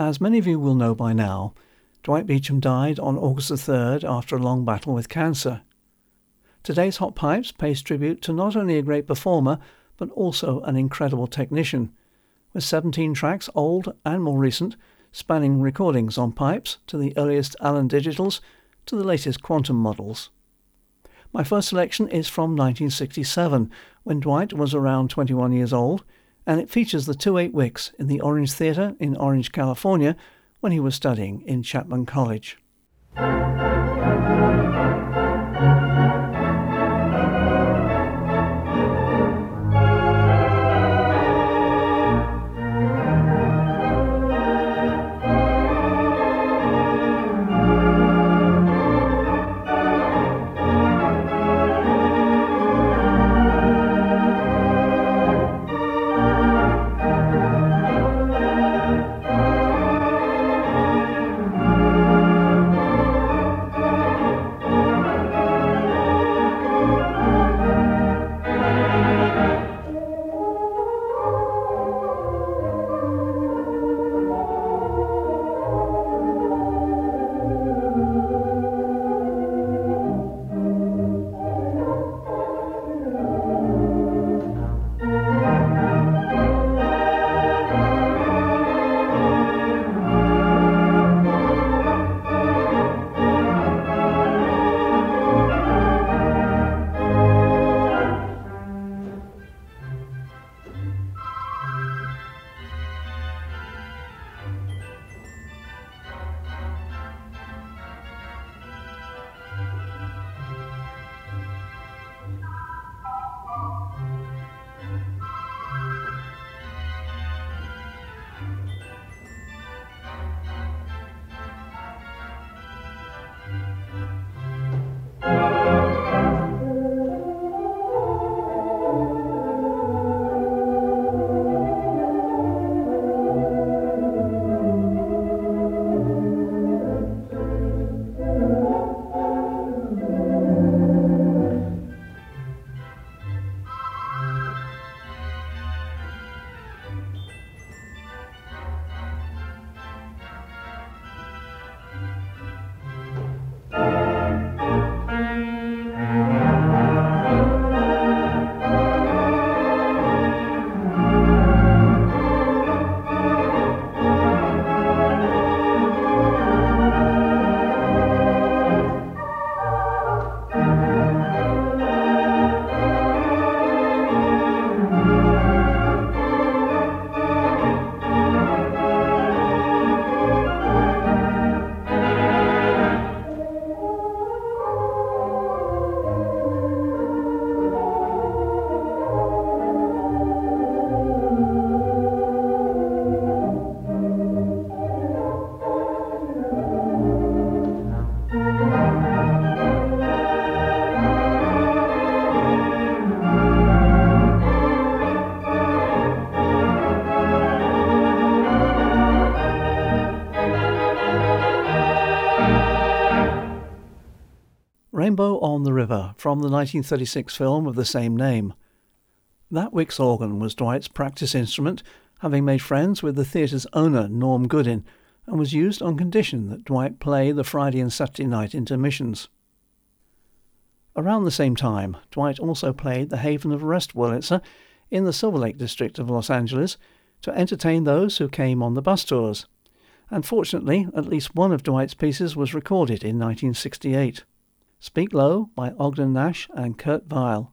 As many of you will know by now, Dwight Beecham died on August the 3rd after a long battle with cancer. Today's Hot Pipes pays tribute to not only a great performer, but also an incredible technician, with 17 tracks, old and more recent, spanning recordings on pipes to the earliest Allen Digitals to the latest Quantum models. My first selection is from 1967, when Dwight was around 21 years old, and it features the 2-8 Wicks in the Orange Theatre in Orange, California, when he was studying in Chapman College. From the 1936 film of the same name. That Wicks organ was Dwight's practice instrument, having made friends with the theatre's owner, Norm Goodin, and was used on condition that Dwight play the Friday and Saturday night intermissions. Around the same time, Dwight also played the Haven of Rest Wurlitzer in the Silver Lake district of Los Angeles to entertain those who came on the bus tours. And fortunately, at least one of Dwight's pieces was recorded in 1968. Speak Low by Ogden Nash and Kurt Weill.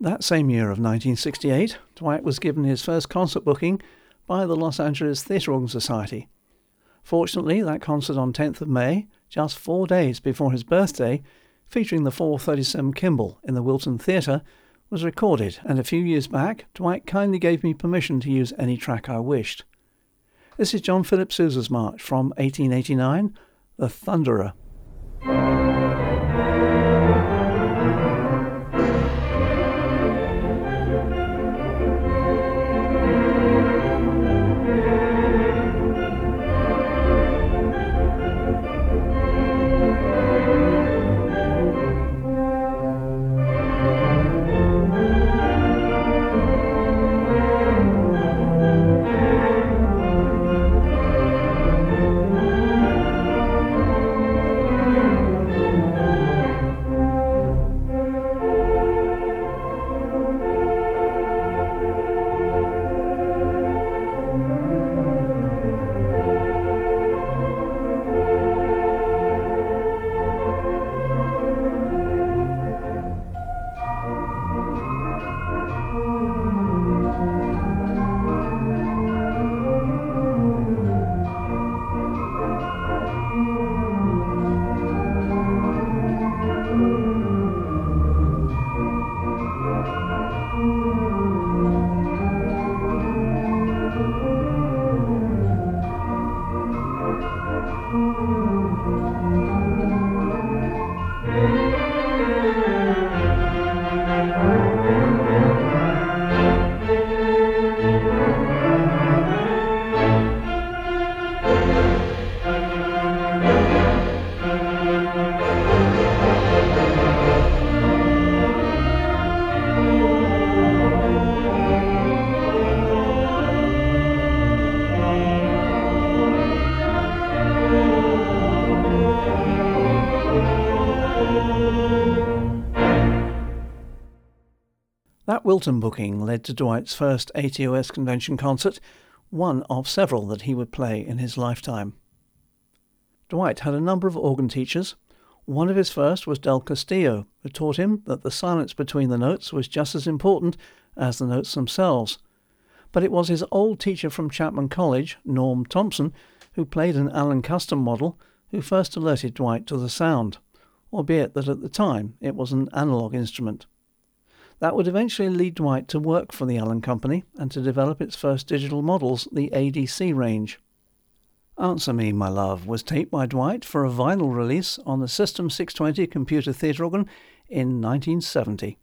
That same year of 1968, Dwight was given his first concert booking by the Los Angeles Theatre Society. Fortunately, that concert on 10th of May, just four days before his birthday, featuring the 437 Kimball in the Wiltern Theatre, was recorded, and a few years back, Dwight kindly gave me permission to use any track I wished. This is John Philip Sousa's march from 1889, The Thunderer. Wiltern booking led to Dwight's first ATOS convention concert, one of several that he would play in his lifetime. Dwight had a number of organ teachers. One of his first was Del Castillo, who taught him that the silence between the notes was just as important as the notes themselves. But it was his old teacher from Chapman College, Norm Thompson, who played an Allen Custom model, who first alerted Dwight to the sound, albeit that at the time it was an analog instrument. That would eventually lead Dwight to work for the Allen Company and to develop its first digital models, the ADC range. Answer Me, My Love was taped by Dwight for a vinyl release on the System 620 computer theatre organ in 1970.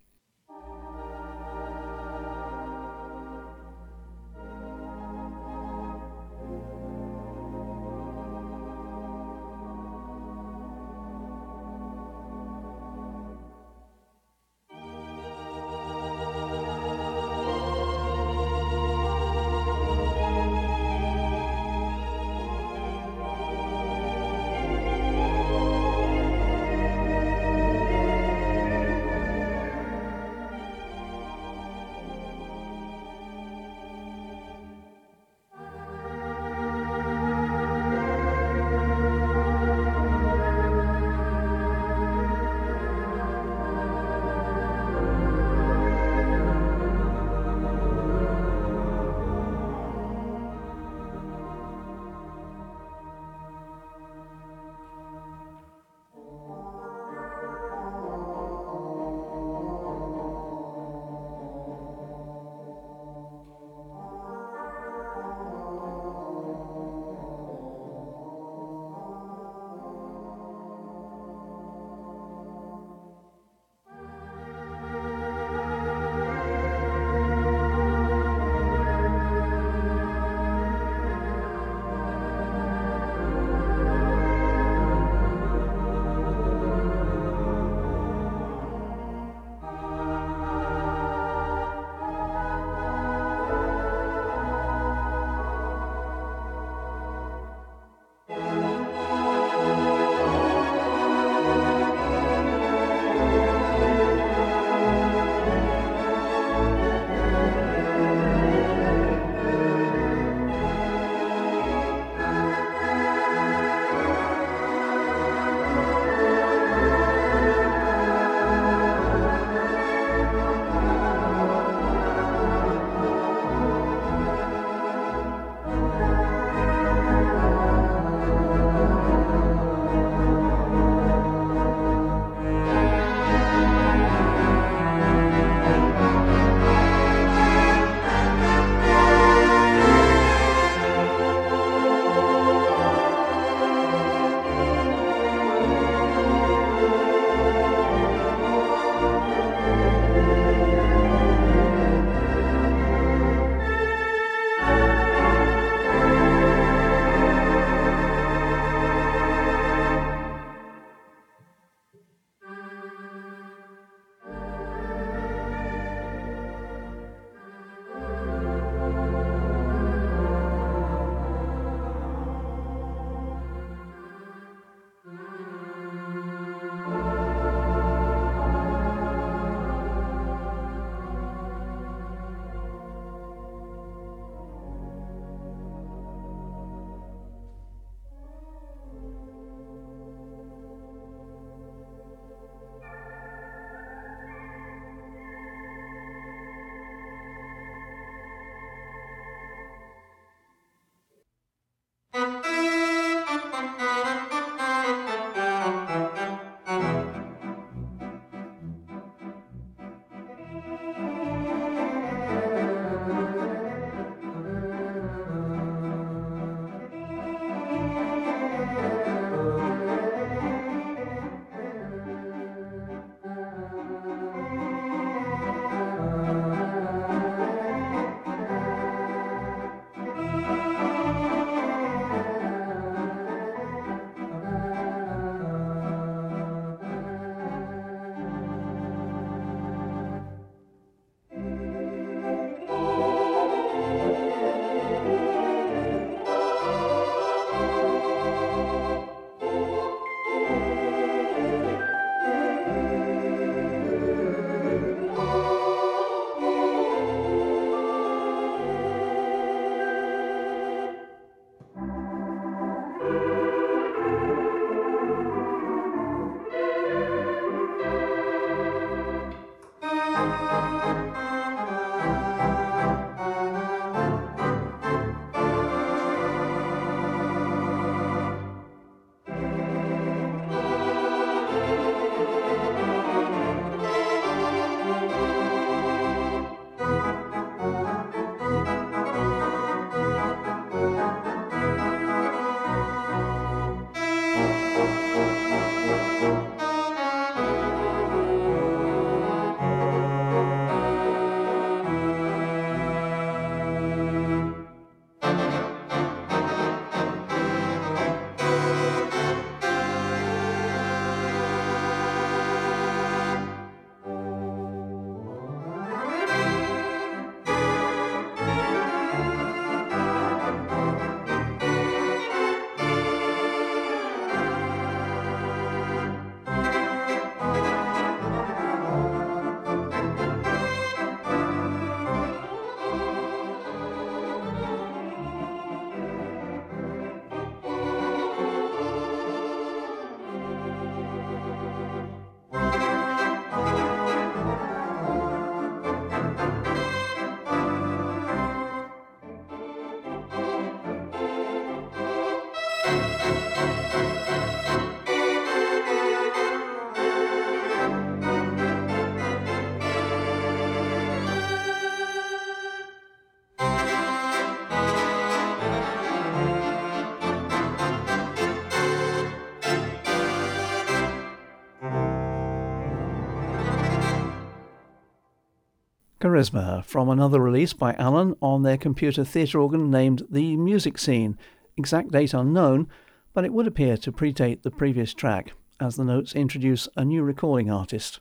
Charisma from another release by Allen on their computer theatre organ named The Music Scene, exact date unknown, but it would appear to predate the previous track, as the notes introduce a new recording artist.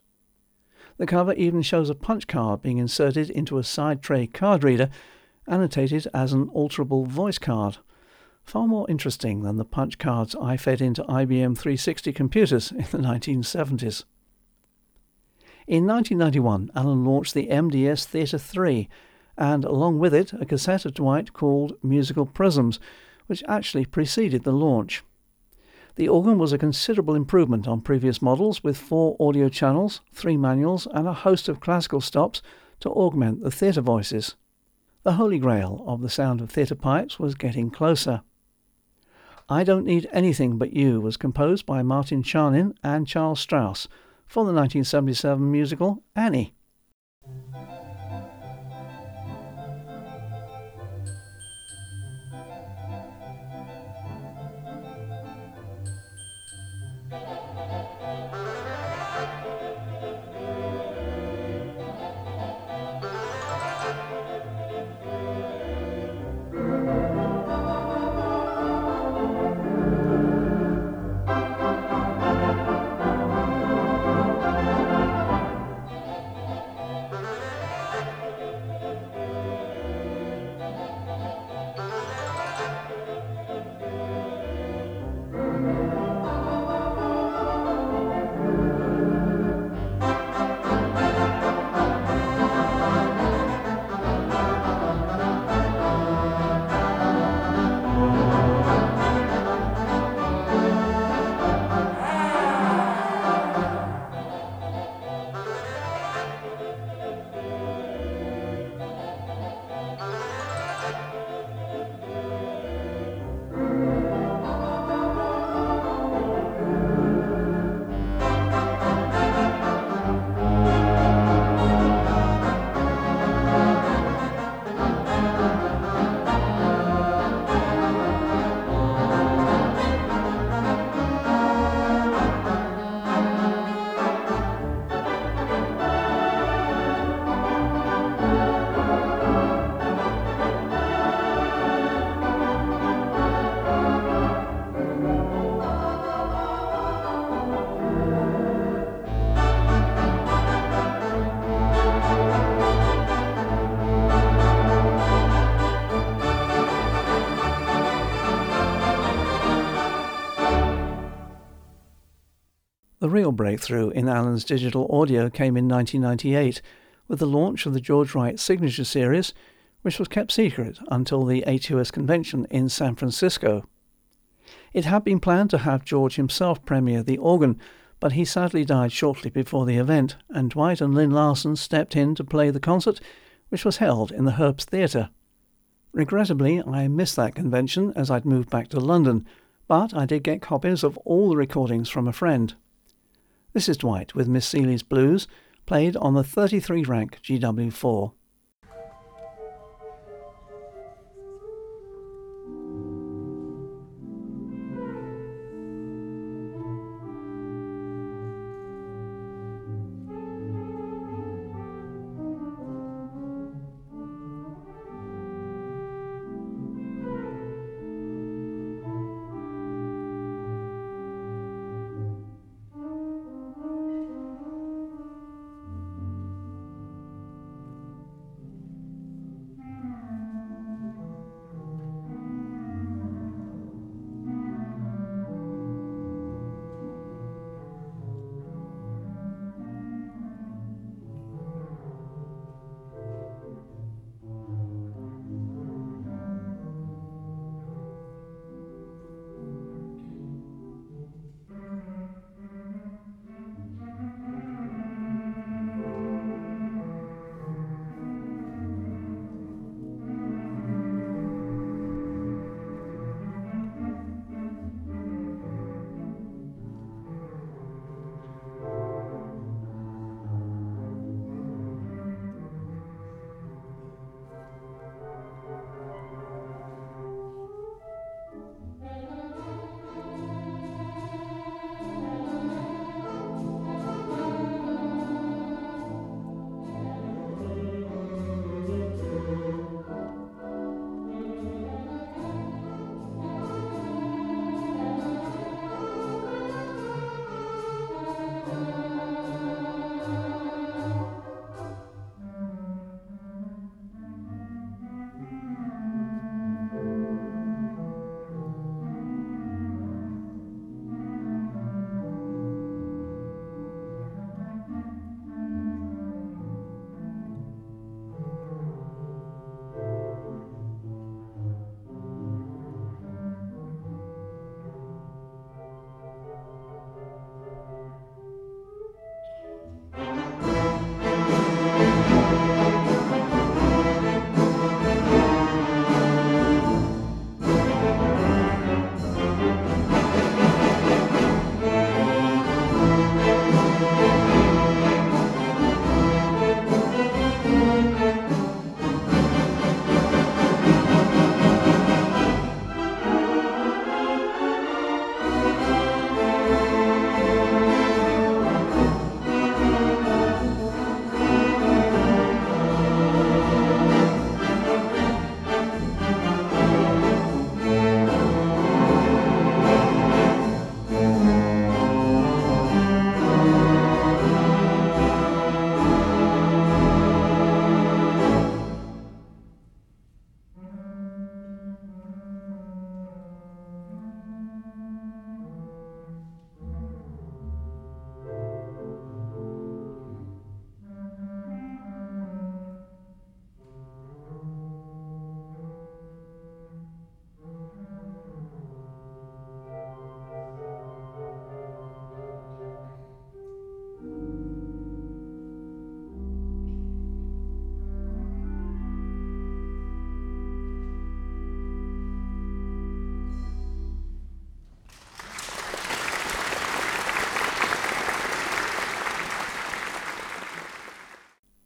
The cover even shows a punch card being inserted into a side tray card reader, annotated as an alterable voice card. Far more interesting than the punch cards I fed into IBM 360 computers in the 1970s. In 1991, Allen launched the MDS Theatre 3, and along with it, a cassette of Dwight called Musical Prisms, which actually preceded the launch. The organ was a considerable improvement on previous models with four audio channels, three manuals, and a host of classical stops to augment the theatre voices. The holy grail of the sound of theatre pipes was getting closer. I Don't Need Anything But You was composed by Martin Charnin and Charles Strouse for the 1977 musical Annie. Real breakthrough in Allen's digital audio came in 1998 with the launch of the George Wright Signature Series, which was kept secret until the ATOS convention in San Francisco. It had been planned to have George himself premiere the organ, but he sadly died shortly before the event, and Dwight and Lyn Larsen stepped in to play the concert, which was held in the Herbst Theatre. Regrettably, I missed that convention as I'd moved back to London, but I did get copies of all the recordings from a friend. This is Dwight with Miss Celie's Blues, played on the 33 rank GW4.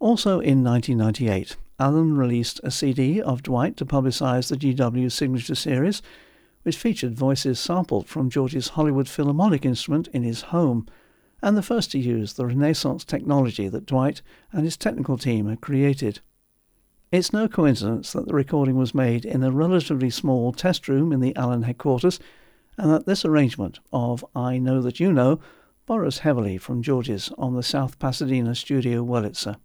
Also in 1998, Allen released a CD of Dwight to publicise the GW Signature Series, which featured voices sampled from George's Hollywood Philharmonic instrument in his home, and the first to use the Renaissance technology that Dwight and his technical team had created. It's no coincidence that the recording was made in a relatively small test room in the Allen headquarters, and that this arrangement of I Know That You Know borrows heavily from George's on the South Pasadena studio Wurlitzer.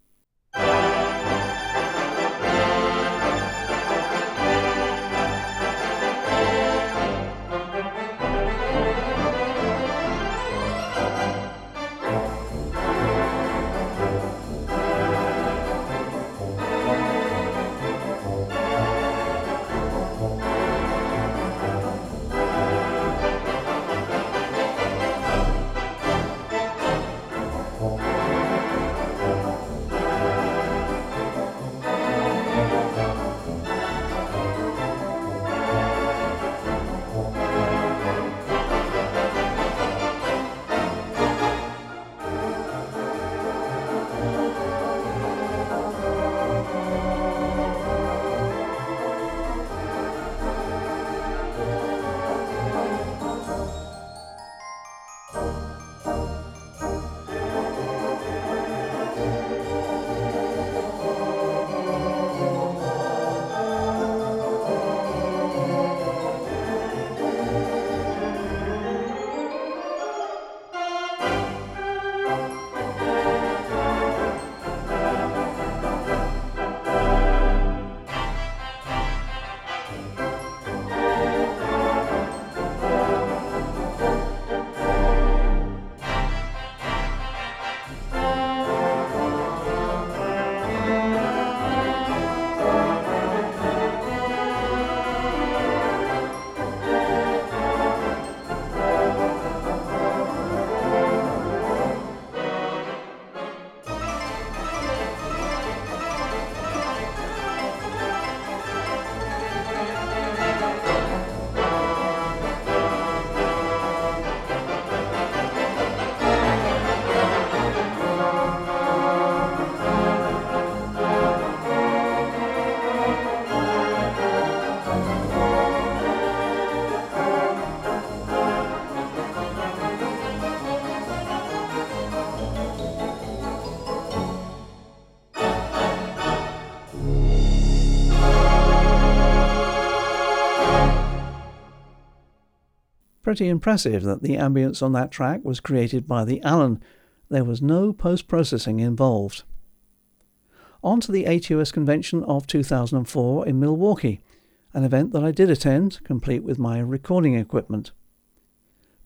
Pretty impressive that the ambience on that track was created by the Allen. There was no post processing involved. On to the ATOS convention of 2004 in Milwaukee, an event that I did attend, complete with my recording equipment.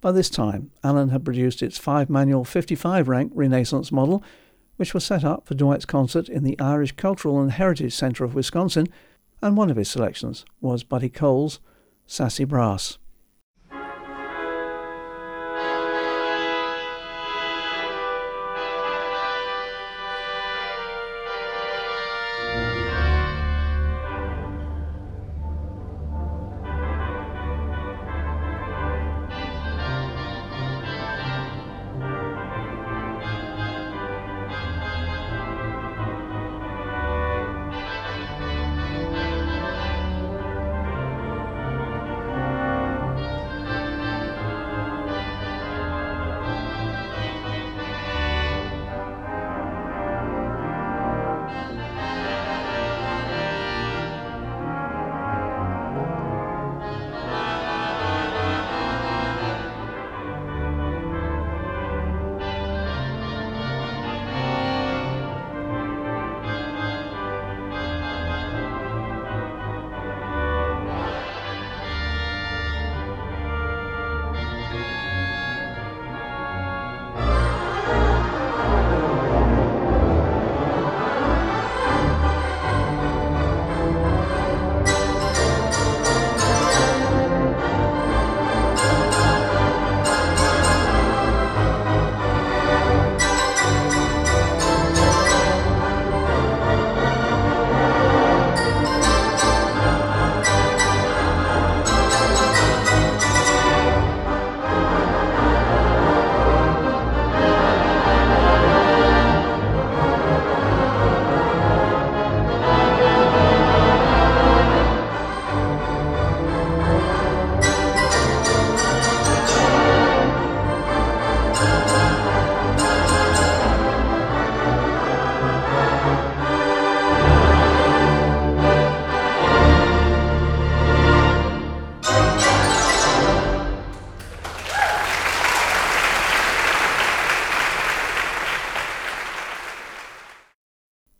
By this time, Allen had produced its five manual 55 rank Renaissance model, which was set up for Dwight's concert in the Irish Cultural and Heritage Center of Wisconsin, and one of his selections was Buddy Cole's Sassy Brass.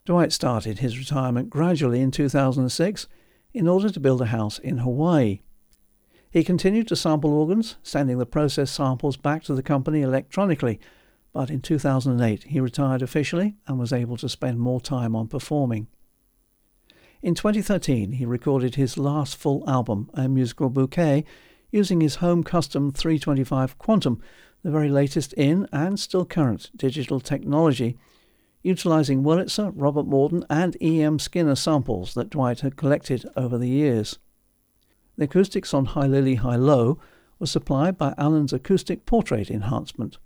Dwight started his retirement gradually in 2006 in order to build a house in Hawaii. He continued to sample organs, sending the processed samples back to the company electronically, but in 2008 he retired officially and was able to spend more time on performing. In 2013, he recorded his last full album, A Musical Bouquet, using his home custom 325 Quantum, the very latest in and still current digital technology, utilizing Wurlitzer, Robert Morton, and E.M. Skinner samples that Dwight had collected over the years. The acoustics on Hi-Lili, Hi-Lo was supplied by Allen's acoustic portrait enhancement.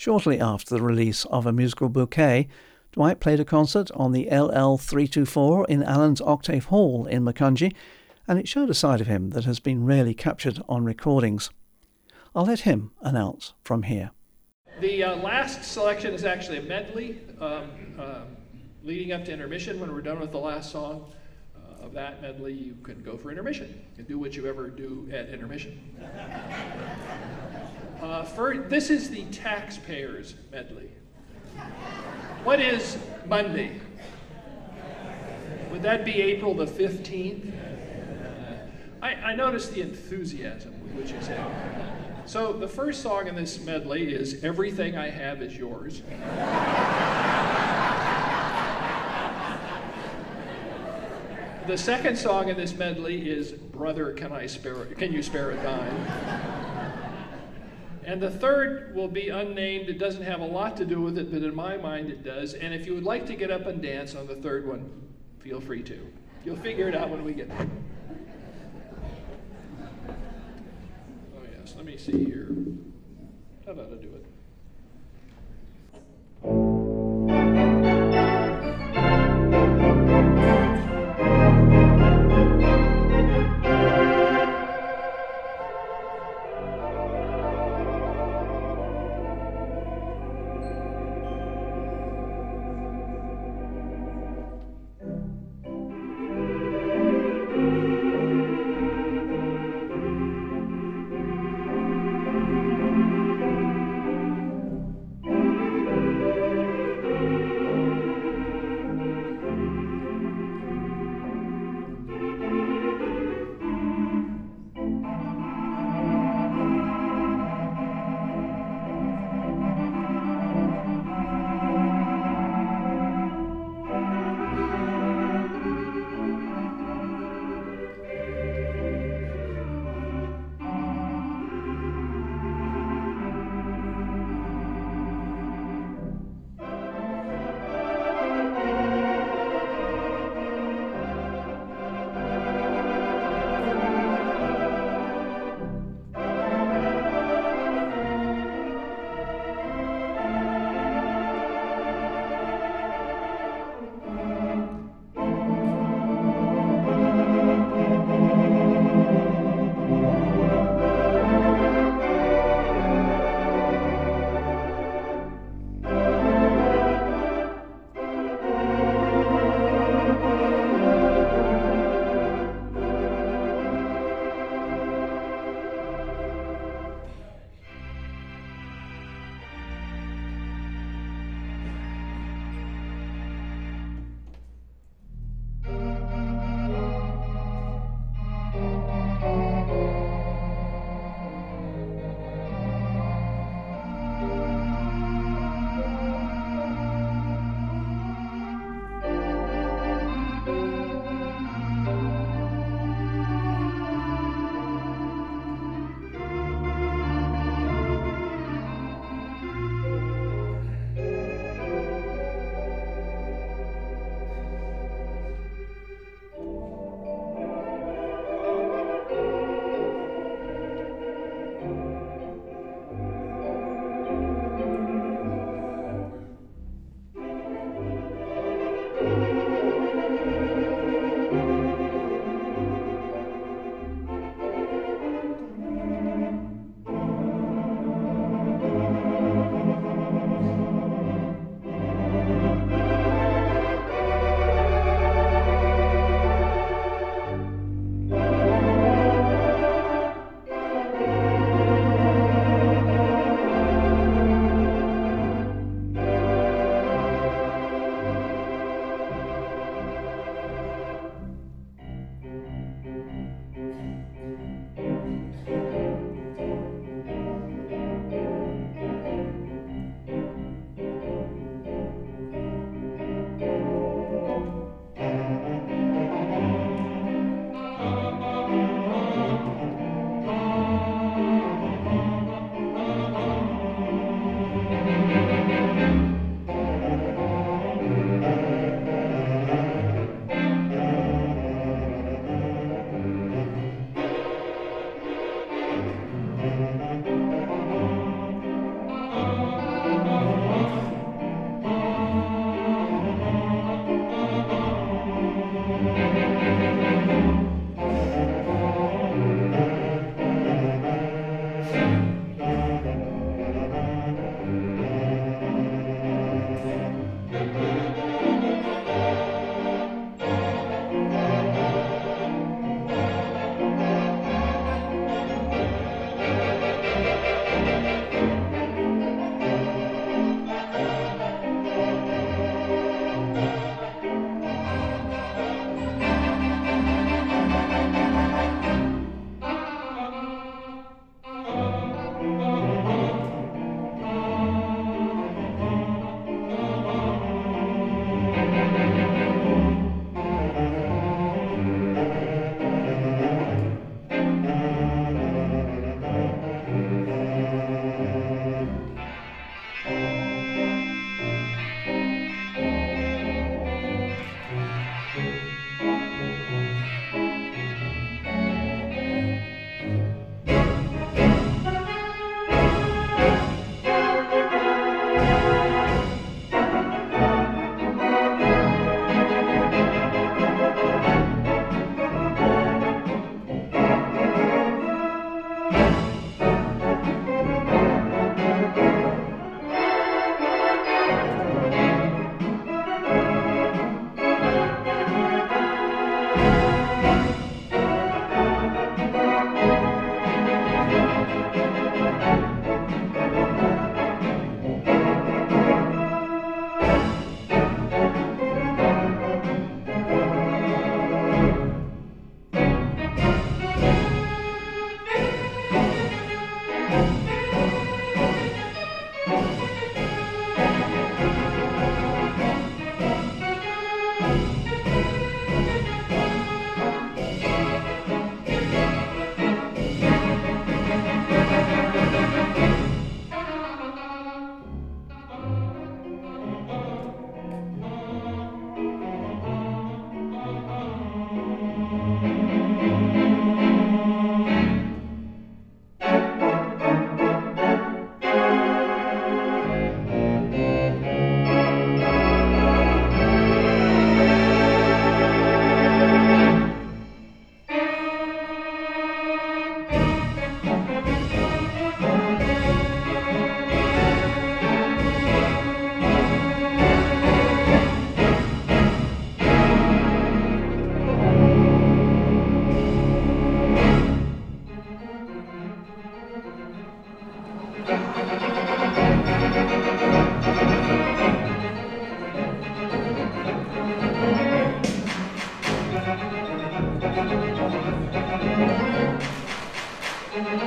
Shortly after the release of A Musical Bouquet, Dwight played a concert on the LL324 in Allen's Octave Hall in Macungie, and it showed a side of him that has been rarely captured on recordings. I'll let him announce from here. The uh, last selection is actually a medley um, uh, leading up to intermission. When we're done with the last song uh, of that medley, you can go for intermission and do what you ever do at intermission. Uh, for, this is the taxpayers medley. What is Monday? Would that be April the 15th? Uh, I, I noticed the enthusiasm with which you said So the first song in this medley is Everything I Have Is Yours. the second song in this medley is Brother, Can I Spare Can You Spare a Dime? And the third will be unnamed. It doesn't have a lot to do with it, but in my mind it does. And if you would like to get up and dance on the third one, feel free to. You'll figure it out when we get there. Oh, yes, let me see here. How about I do it?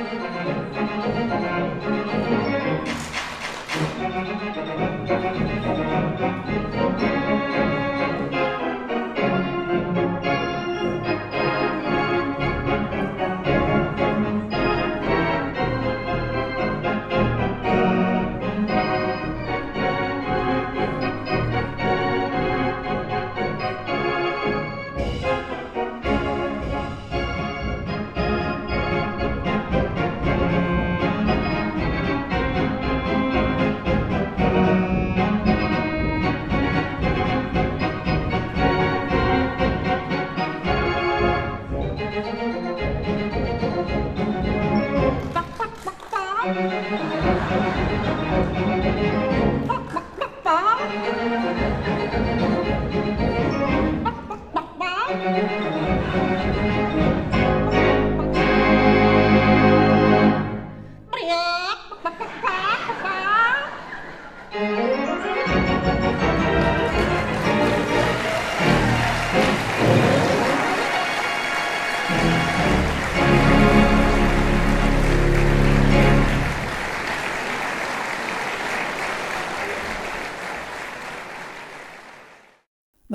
Thank you.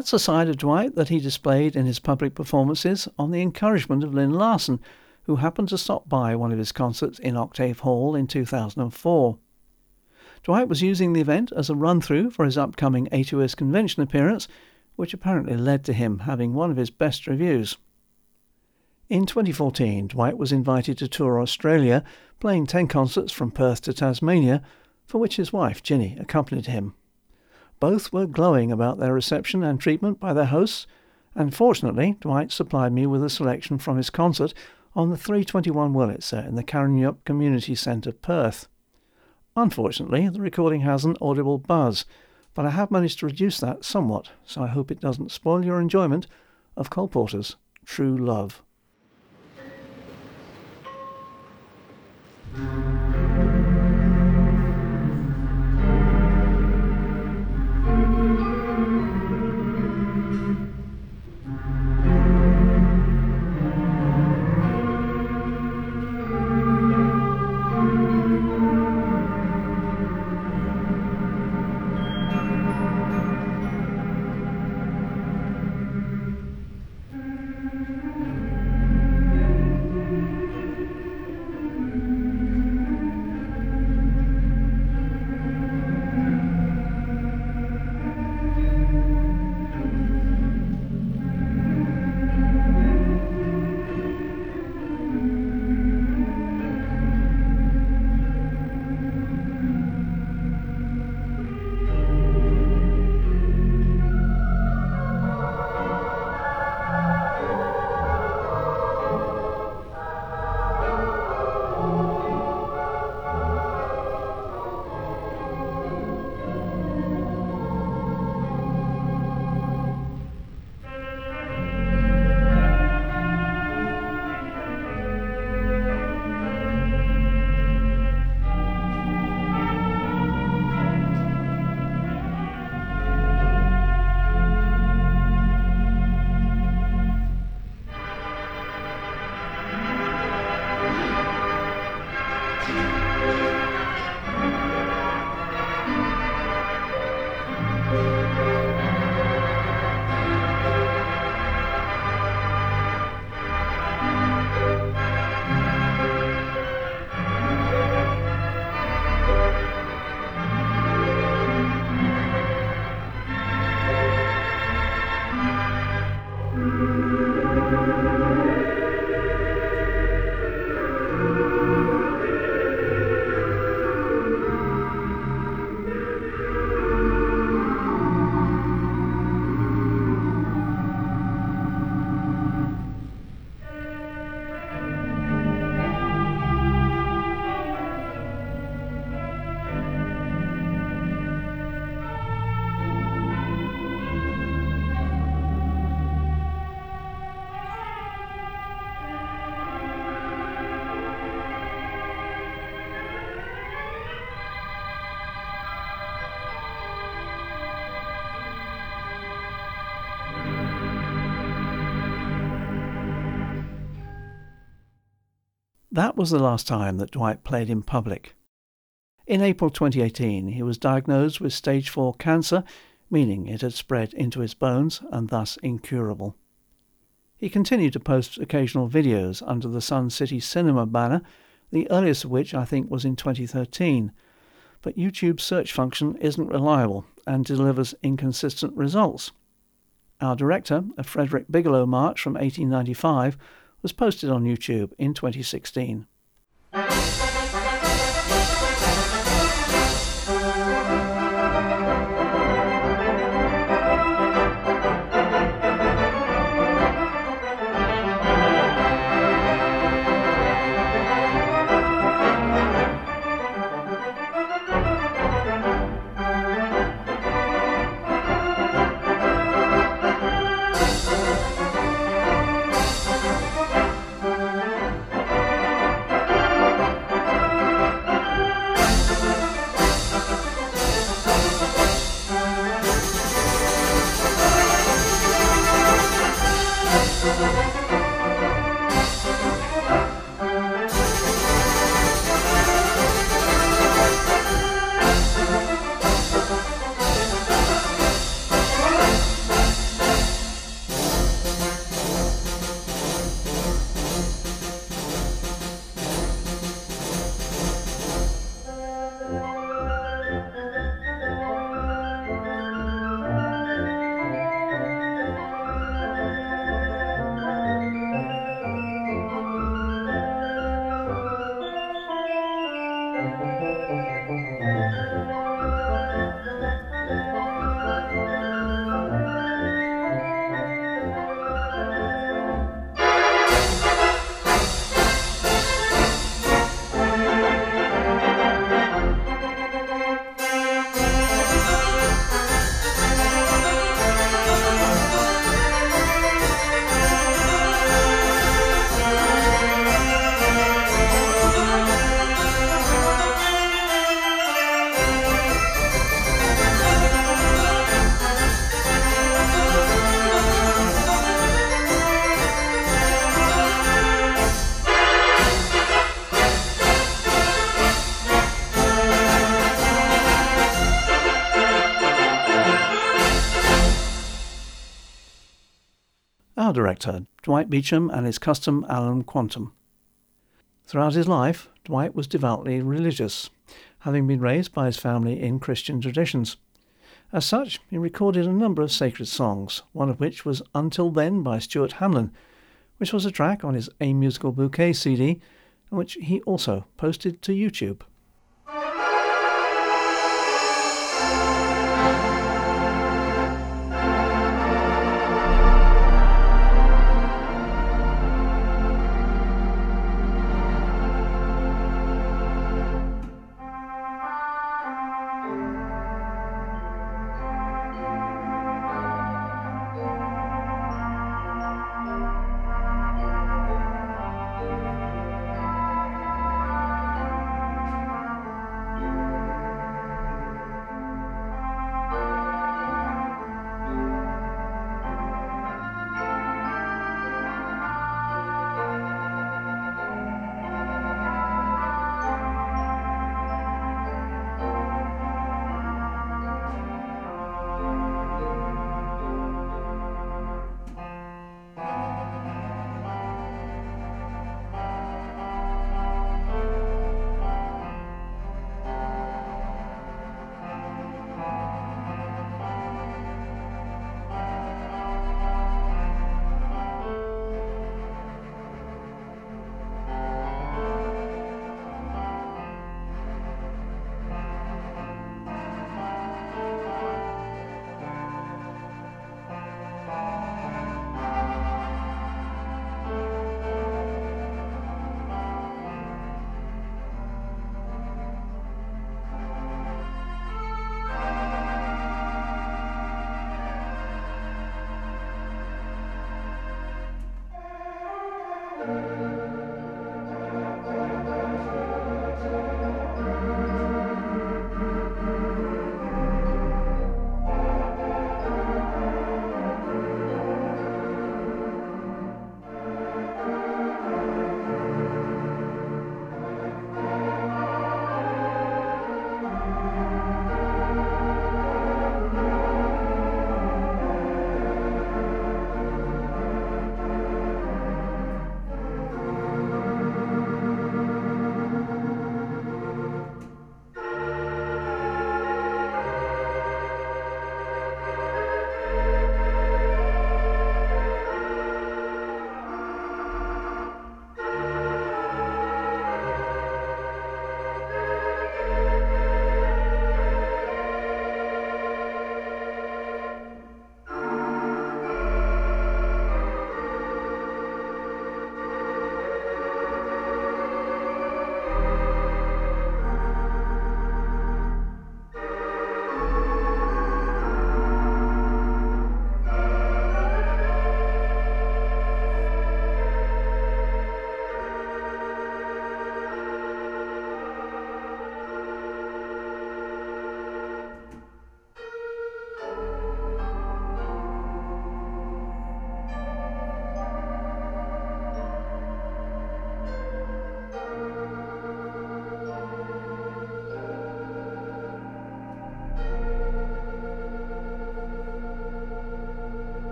That's a side of Dwight that he displayed in his public performances on the encouragement of Lyn Larsen, who happened to stop by one of his concerts in Octave Hall in 2004. Dwight was using the event as a run through for his upcoming ATOS convention appearance, which apparently led to him having one of his best reviews. In 2014, Dwight was invited to tour Australia, playing 10 concerts from Perth to Tasmania, for which his wife, Ginny, accompanied him. Both were glowing about their reception and treatment by their hosts, and fortunately, Dwight supplied me with a selection from his concert on the 321 Wurlitzer in the Karrinyup Community Centre, Perth. Unfortunately, the recording has an audible buzz, but I have managed to reduce that somewhat, so I hope it doesn't spoil your enjoyment of Cole Porter's True Love. That was the last time that Dwight played in public. In April 2018, he was diagnosed with stage 4 cancer, meaning it had spread into his bones and thus incurable. He continued to post occasional videos under the Sun City Cinema banner, the earliest of which I think was in 2013. But YouTube's search function isn't reliable and delivers inconsistent results. Our director, a Frederick Bigelow march from 1895, was posted on YouTube in 2016. Director, Dwight Beacham, and his custom Allen Quantum. Throughout his life, Dwight was devoutly religious, having been raised by his family in Christian traditions. As such, he recorded a number of sacred songs, one of which was Until Then by Stuart Hamblen, which was a track on his A Musical Bouquet CD, and which he also posted to YouTube.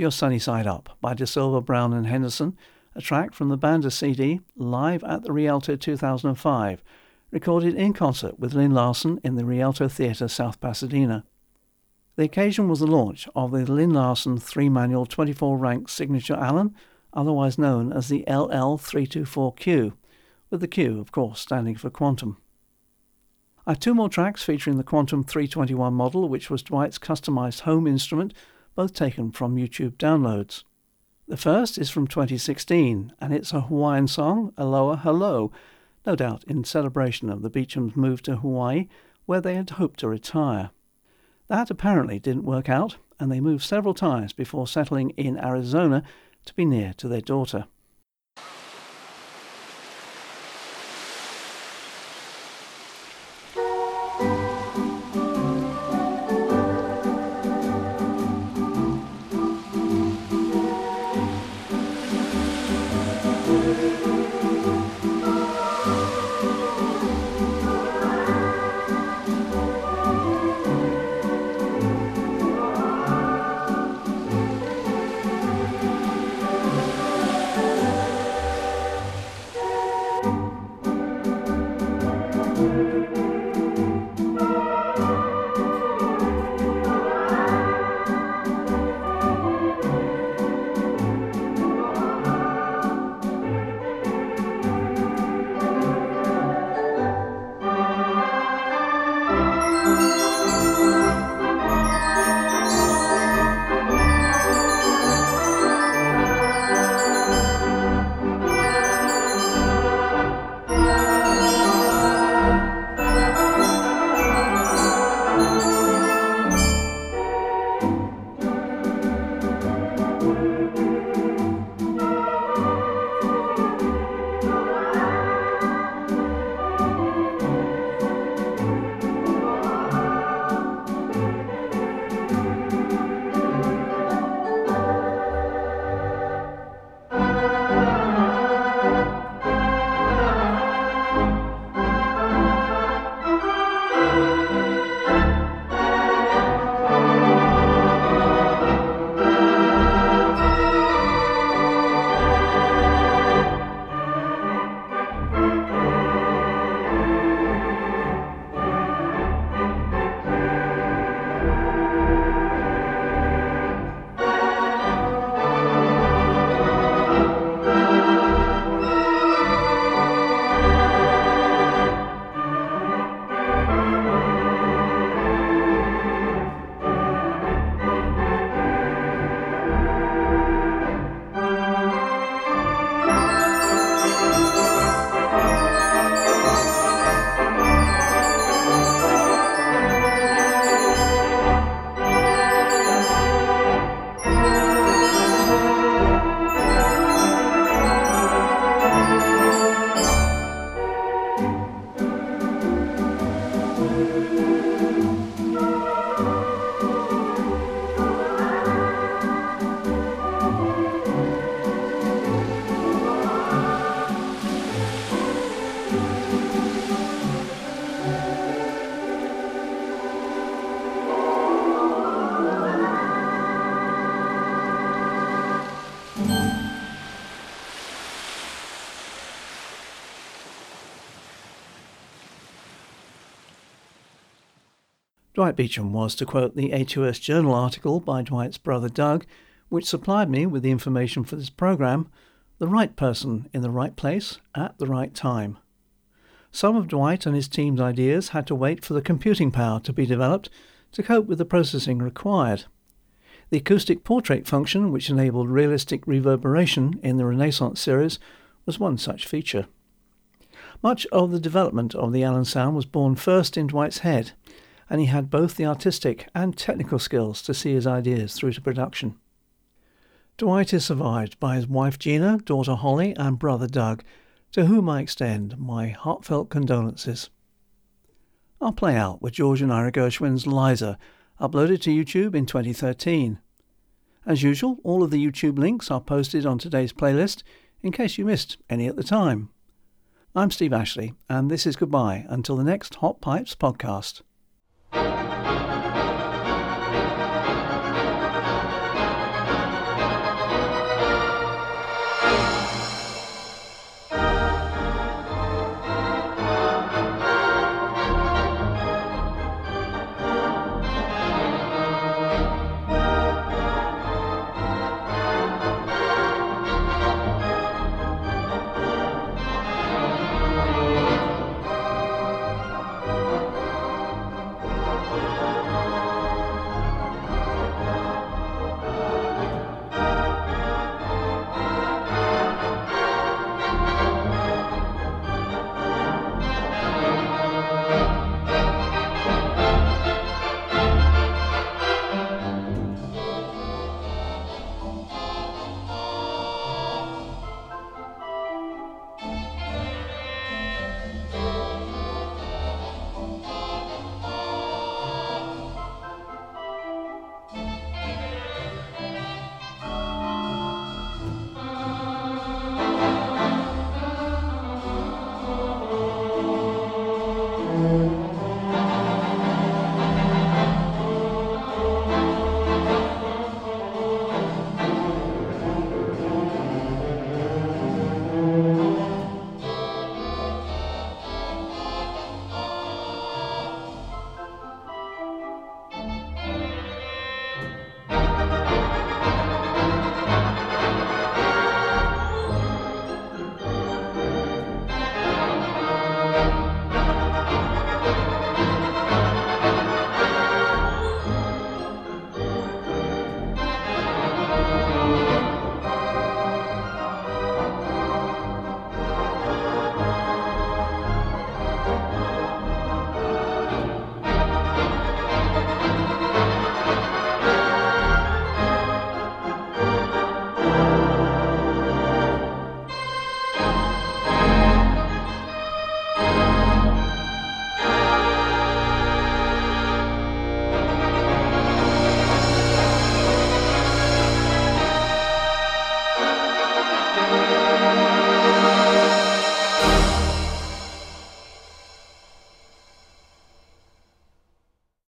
Your Sunny Side Up by DeSylva, Brown and Henderson, a track from the Banda CD live at the Rialto 2005, recorded in concert with Lyn Larsen in the Rialto Theatre, South Pasadena. The occasion was the launch of the Lyn Larsen three manual 24 rank signature Allen, otherwise known as the LL324Q, with the Q, of course, standing for quantum. I have two more tracks featuring the Quantum 321 model, which was Dwight's customized home instrument, both taken from YouTube downloads. The first is from 2016, and it's a Hawaiian song, Aloha Hello, no doubt in celebration of the Beachams' move to Hawaii, where they had hoped to retire. That apparently didn't work out, and they moved several times before settling in Arizona to be near to their daughter. Dwight Beacham was, to quote the ATOS Journal article by Dwight's brother Doug, which supplied me with the information for this program, the right person in the right place at the right time. Some of Dwight and his team's ideas had to wait for the computing power to be developed to cope with the processing required. The acoustic portrait function, which enabled realistic reverberation in the Renaissance series, was one such feature. Much of the development of the Allen sound was born first in Dwight's head, and he had both the artistic and technical skills to see his ideas through to production. Dwight is survived by his wife Gina, daughter Holly, and brother Doug, to whom I extend my heartfelt condolences. I'll play out with George and Ira Gershwin's Liza, uploaded to YouTube in 2013. As usual, all of the YouTube links are posted on today's playlist in case you missed any at the time. I'm Steve Ashley, and this is goodbye until the next Hot Pipes podcast.